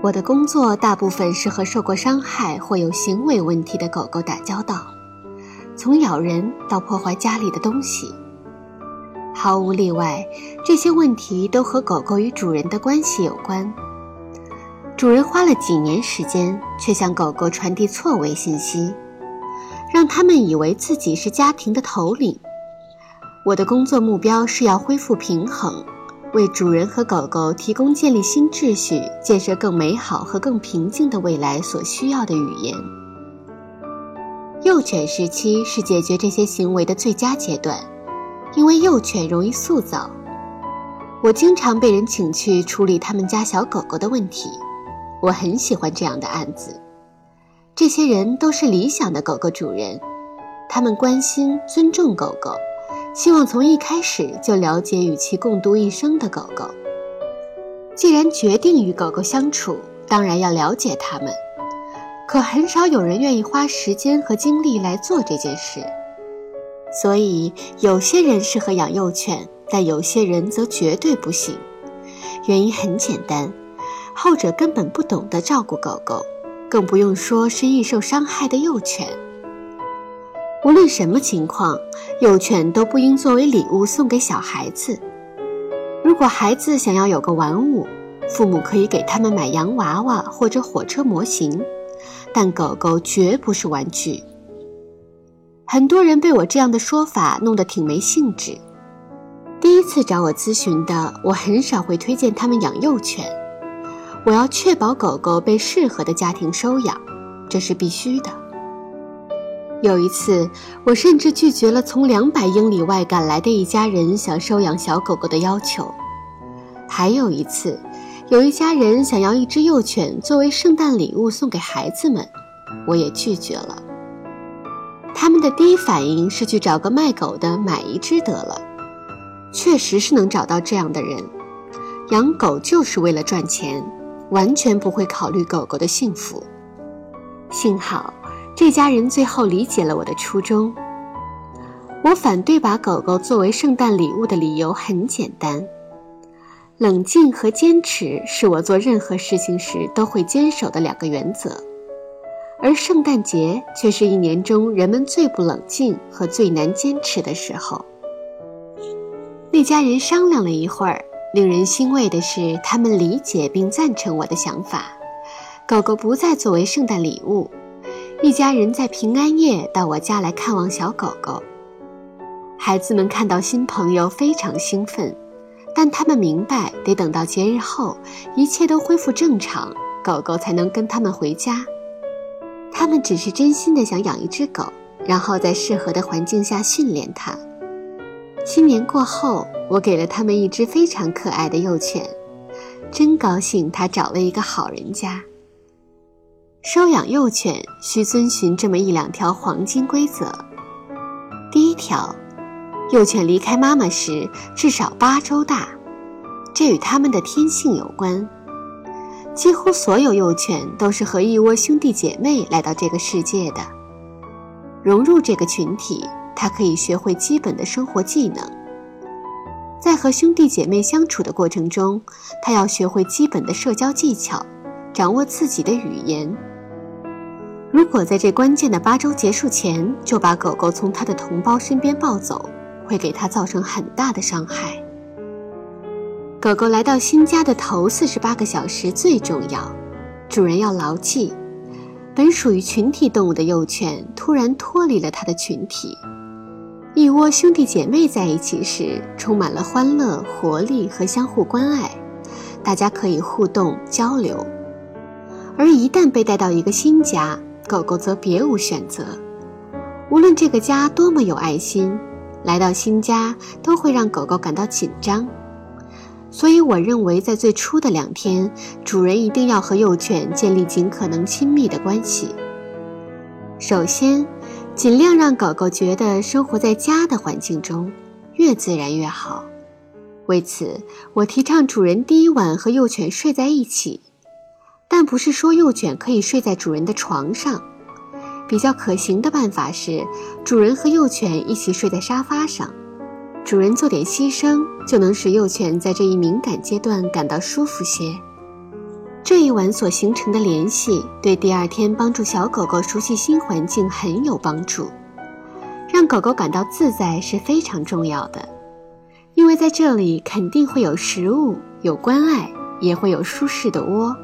我的工作大部分是和受过伤害或有行为问题的狗狗打交道，从咬人到破坏家里的东西，毫无例外，这些问题都和狗狗与主人的关系有关。主人花了几年时间，却向狗狗传递错位信息，让他们以为自己是家庭的头领。我的工作目标是要恢复平衡。为主人和狗狗提供建立新秩序、建设更美好和更平静的未来所需要的语言。幼犬时期是解决这些行为的最佳阶段，因为幼犬容易塑造。我经常被人请去处理他们家小狗狗的问题，我很喜欢这样的案子。这些人都是理想的狗狗主人，他们关心、尊重狗狗。希望从一开始就了解与其共度一生的狗狗。既然决定与狗狗相处，当然要了解它们。可很少有人愿意花时间和精力来做这件事。所以，有些人适合养幼犬，但有些人则绝对不行。原因很简单，后者根本不懂得照顾狗狗，更不用说是易受伤害的幼犬。无论什么情况，幼犬都不应作为礼物送给小孩子。如果孩子想要有个玩物，父母可以给他们买洋娃娃或者火车模型，但狗狗绝不是玩具。很多人被我这样的说法弄得挺没兴致。第一次找我咨询的，我很少会推荐他们养幼犬。我要确保狗狗被适合的家庭收养，这是必须的。有一次，我甚至拒绝了从两百英里外赶来的一家人想收养小狗狗的要求。还有一次，有一家人想要一只幼犬作为圣诞礼物送给孩子们，我也拒绝了。他们的第一反应是去找个卖狗的买一只得了，确实是能找到这样的人。养狗就是为了赚钱，完全不会考虑狗狗的幸福。幸好。这家人最后理解了我的初衷。我反对把狗狗作为圣诞礼物的理由很简单：冷静和坚持是我做任何事情时都会坚守的两个原则，而圣诞节却是一年中人们最不冷静和最难坚持的时候。那家人商量了一会儿，令人欣慰的是，他们理解并赞成我的想法：狗狗不再作为圣诞礼物。一家人在平安夜到我家来看望小狗狗。孩子们看到新朋友非常兴奋，但他们明白得等到节日后一切都恢复正常，狗狗才能跟他们回家。他们只是真心的想养一只狗，然后在适合的环境下训练它。新年过后，我给了他们一只非常可爱的幼犬，真高兴它找了一个好人家。收养幼犬需遵循这么一两条黄金规则。第一条，幼犬离开妈妈时至少八周大，这与它们的天性有关。几乎所有幼犬都是和一窝兄弟姐妹来到这个世界的。融入这个群体，它可以学会基本的生活技能。在和兄弟姐妹相处的过程中，它要学会基本的社交技巧，掌握自己的语言。如果在这关键的八周结束前就把狗狗从它的同胞身边抱走，会给它造成很大的伤害。狗狗来到新家的头四十八个小时最重要，主人要牢记：本属于群体动物的幼犬突然脱离了它的群体。一窝兄弟姐妹在一起时，充满了欢乐、活力和相互关爱，大家可以互动交流。而一旦被带到一个新家，狗狗则别无选择，无论这个家多么有爱心，来到新家都会让狗狗感到紧张。所以，我认为在最初的两天，主人一定要和幼犬建立尽可能亲密的关系。首先，尽量让狗狗觉得生活在家的环境中，越自然越好。为此，我提倡主人第一晚和幼犬睡在一起。但不是说幼犬可以睡在主人的床上，比较可行的办法是，主人和幼犬一起睡在沙发上，主人做点牺牲，就能使幼犬在这一敏感阶段感到舒服些。这一晚所形成的联系，对第二天帮助小狗狗熟悉新环境很有帮助。让狗狗感到自在是非常重要的，因为在这里肯定会有食物、有关爱，也会有舒适的窝。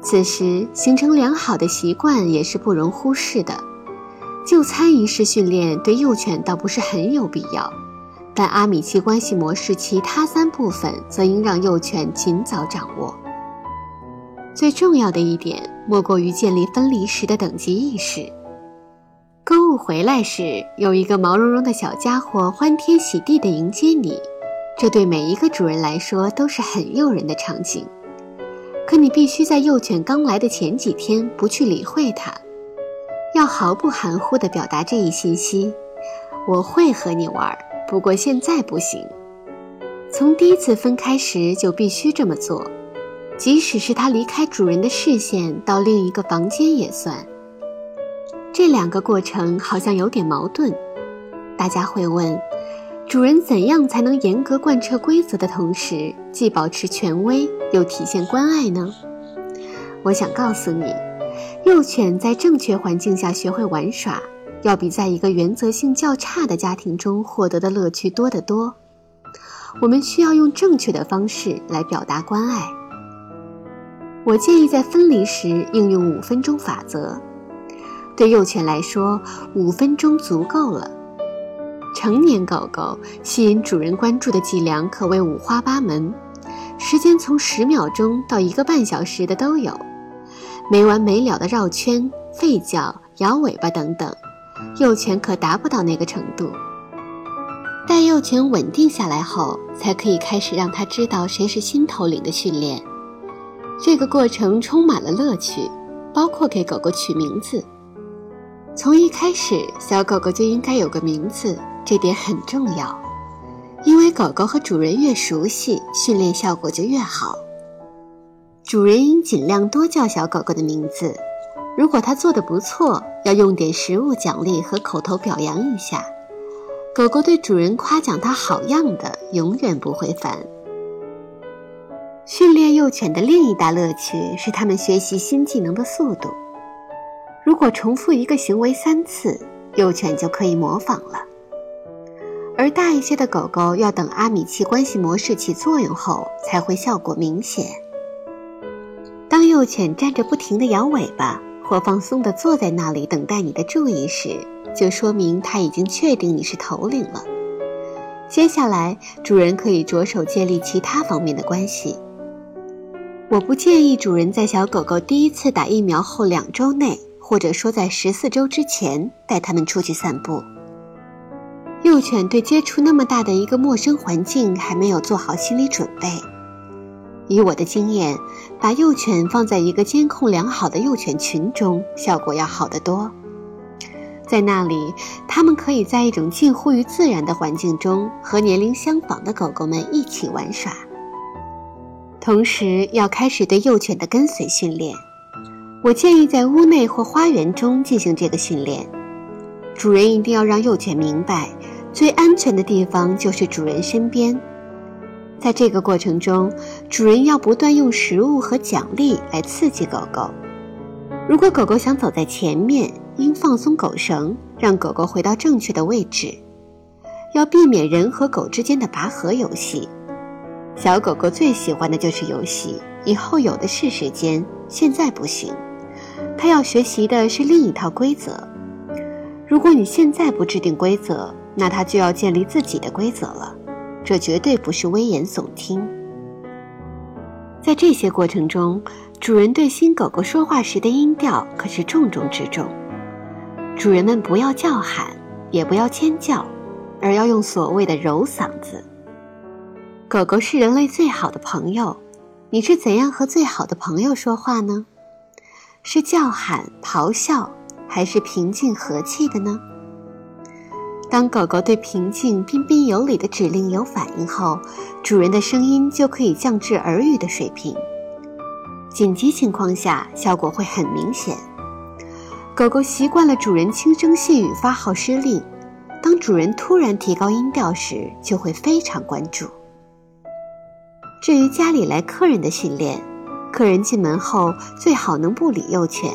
此时形成良好的习惯也是不容忽视的。就餐仪式训练对幼犬倒不是很有必要，但阿米奇关系模式其他三部分则应让幼犬尽早掌握。最重要的一点，莫过于建立分离时的等级意识。购物回来时，有一个毛茸茸的小家伙欢天喜地地迎接你，这对每一个主人来说都是很诱人的场景。可你必须在幼犬刚来的前几天不去理会它，要毫不含糊地表达这一信息：我会和你玩，不过现在不行。从第一次分开时就必须这么做。即使是它离开主人的视线到另一个房间也算。这两个过程好像有点矛盾。大家会问：主人怎样才能严格贯彻规则的同时，既保持权威又体现关爱呢？我想告诉你，幼犬在正确环境下学会玩耍，要比在一个原则性较差的家庭中获得的乐趣多得多。我们需要用正确的方式来表达关爱。我建议在分离时应用五分钟法则。对幼犬来说，五分钟足够了。成年狗狗吸引主人关注的伎俩可谓五花八门，时间从十秒钟到一个半小时的都有，没完没了的绕圈、吠叫、摇尾巴等等。幼犬可达不到那个程度。待幼犬稳定下来后，才可以开始让它知道谁是新头领的训练。这个过程充满了乐趣，包括给狗狗取名字。从一开始，小狗狗就应该有个名字，这点很重要，因为狗狗和主人越熟悉，训练效果就越好。主人应尽量多叫小狗狗的名字，如果它做的不错，要用点食物奖励和口头表扬一下。狗狗对主人夸奖它好样的，永远不会烦。训练幼犬的另一大乐趣是它们学习新技能的速度。如果重复一个行为三次，幼犬就可以模仿了。而大一些的狗狗要等阿米奇关系模式起作用后，才会效果明显。当幼犬站着不停地摇尾巴，或放松地坐在那里等待你的注意时，就说明它已经确定你是头领了。接下来，主人可以着手建立其他方面的关系。我不建议主人在小狗狗第一次打疫苗后两周内，或者说在十四周之前带它们出去散步。幼犬对接触那么大的一个陌生环境还没有做好心理准备。以我的经验，把幼犬放在一个监控良好的幼犬群中，效果要好得多。在那里，它们可以在一种近乎于自然的环境中，和年龄相仿的狗狗们一起玩耍。同时要开始对幼犬的跟随训练，我建议在屋内或花园中进行这个训练。主人一定要让幼犬明白，最安全的地方就是主人身边。在这个过程中，主人要不断用食物和奖励来刺激狗狗。如果狗狗想走在前面，应放松狗绳，让狗狗回到正确的位置。要避免人和狗之间的拔河游戏。小狗狗最喜欢的就是游戏，以后有的是时间，现在不行。它要学习的是另一套规则。如果你现在不制定规则，那它就要建立自己的规则了。这绝对不是危言耸听。在这些过程中，主人对新狗狗说话时的音调可是重中之重。主人们不要叫喊，也不要尖叫，而要用所谓的柔嗓子。狗狗是人类最好的朋友，你是怎样和最好的朋友说话呢？是叫喊、咆哮，还是平静和气的呢？当狗狗对平静、彬彬有礼的指令有反应后，主人的声音就可以降至耳语的水平。紧急情况下，效果会很明显。狗狗习惯了主人轻声细语发号施令，当主人突然提高音调时，就会非常关注。至于家里来客人的训练，客人进门后最好能不理幼犬。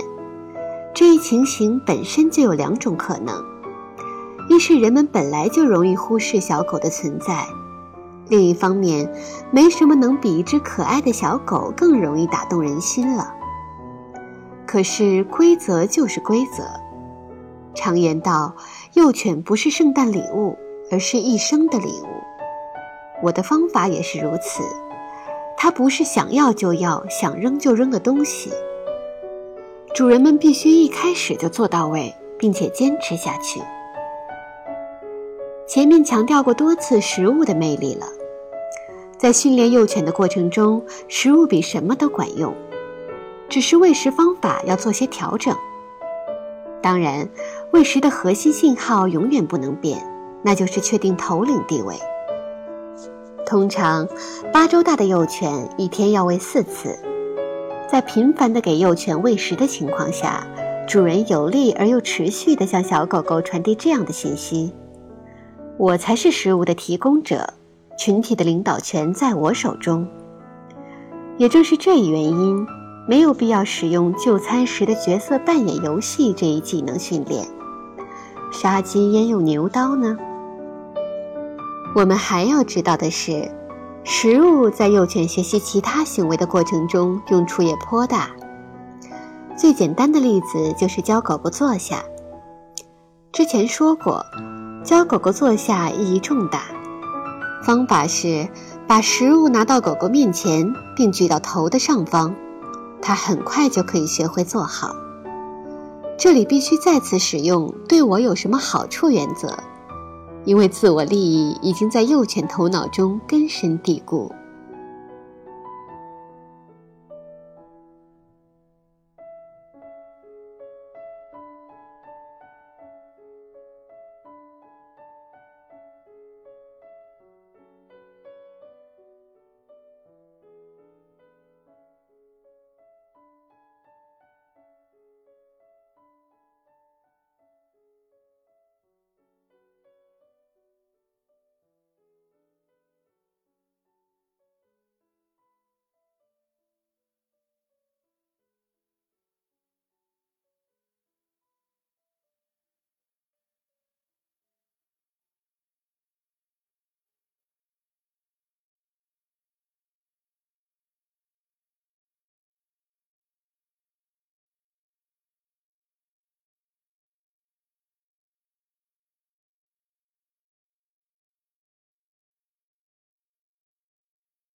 这一情形本身就有两种可能：一是人们本来就容易忽视小狗的存在；另一方面，没什么能比一只可爱的小狗更容易打动人心了。可是规则就是规则。常言道，幼犬不是圣诞礼物，而是一生的礼物。我的方法也是如此，它不是想要就要、想扔就扔的东西。主人们必须一开始就做到位，并且坚持下去。前面强调过多次食物的魅力了，在训练幼犬的过程中，食物比什么都管用，只是喂食方法要做些调整。当然，喂食的核心信号永远不能变，那就是确定头领地位。通常，八周大的幼犬一天要喂四次。在频繁地给幼犬喂食的情况下，主人有力而又持续地向小狗狗传递这样的信息：我才是食物的提供者，群体的领导权在我手中。也正是这一原因，没有必要使用就餐时的角色扮演游戏这一技能训练。杀鸡焉用牛刀呢？我们还要知道的是。食物在幼犬学习其他行为的过程中用处也颇大。最简单的例子就是教狗狗坐下。之前说过，教狗狗坐下意义重大。方法是把食物拿到狗狗面前，并举到头的上方，它很快就可以学会坐好。这里必须再次使用“对我有什么好处”原则。因为自我利益已经在幼犬头脑中根深蒂固。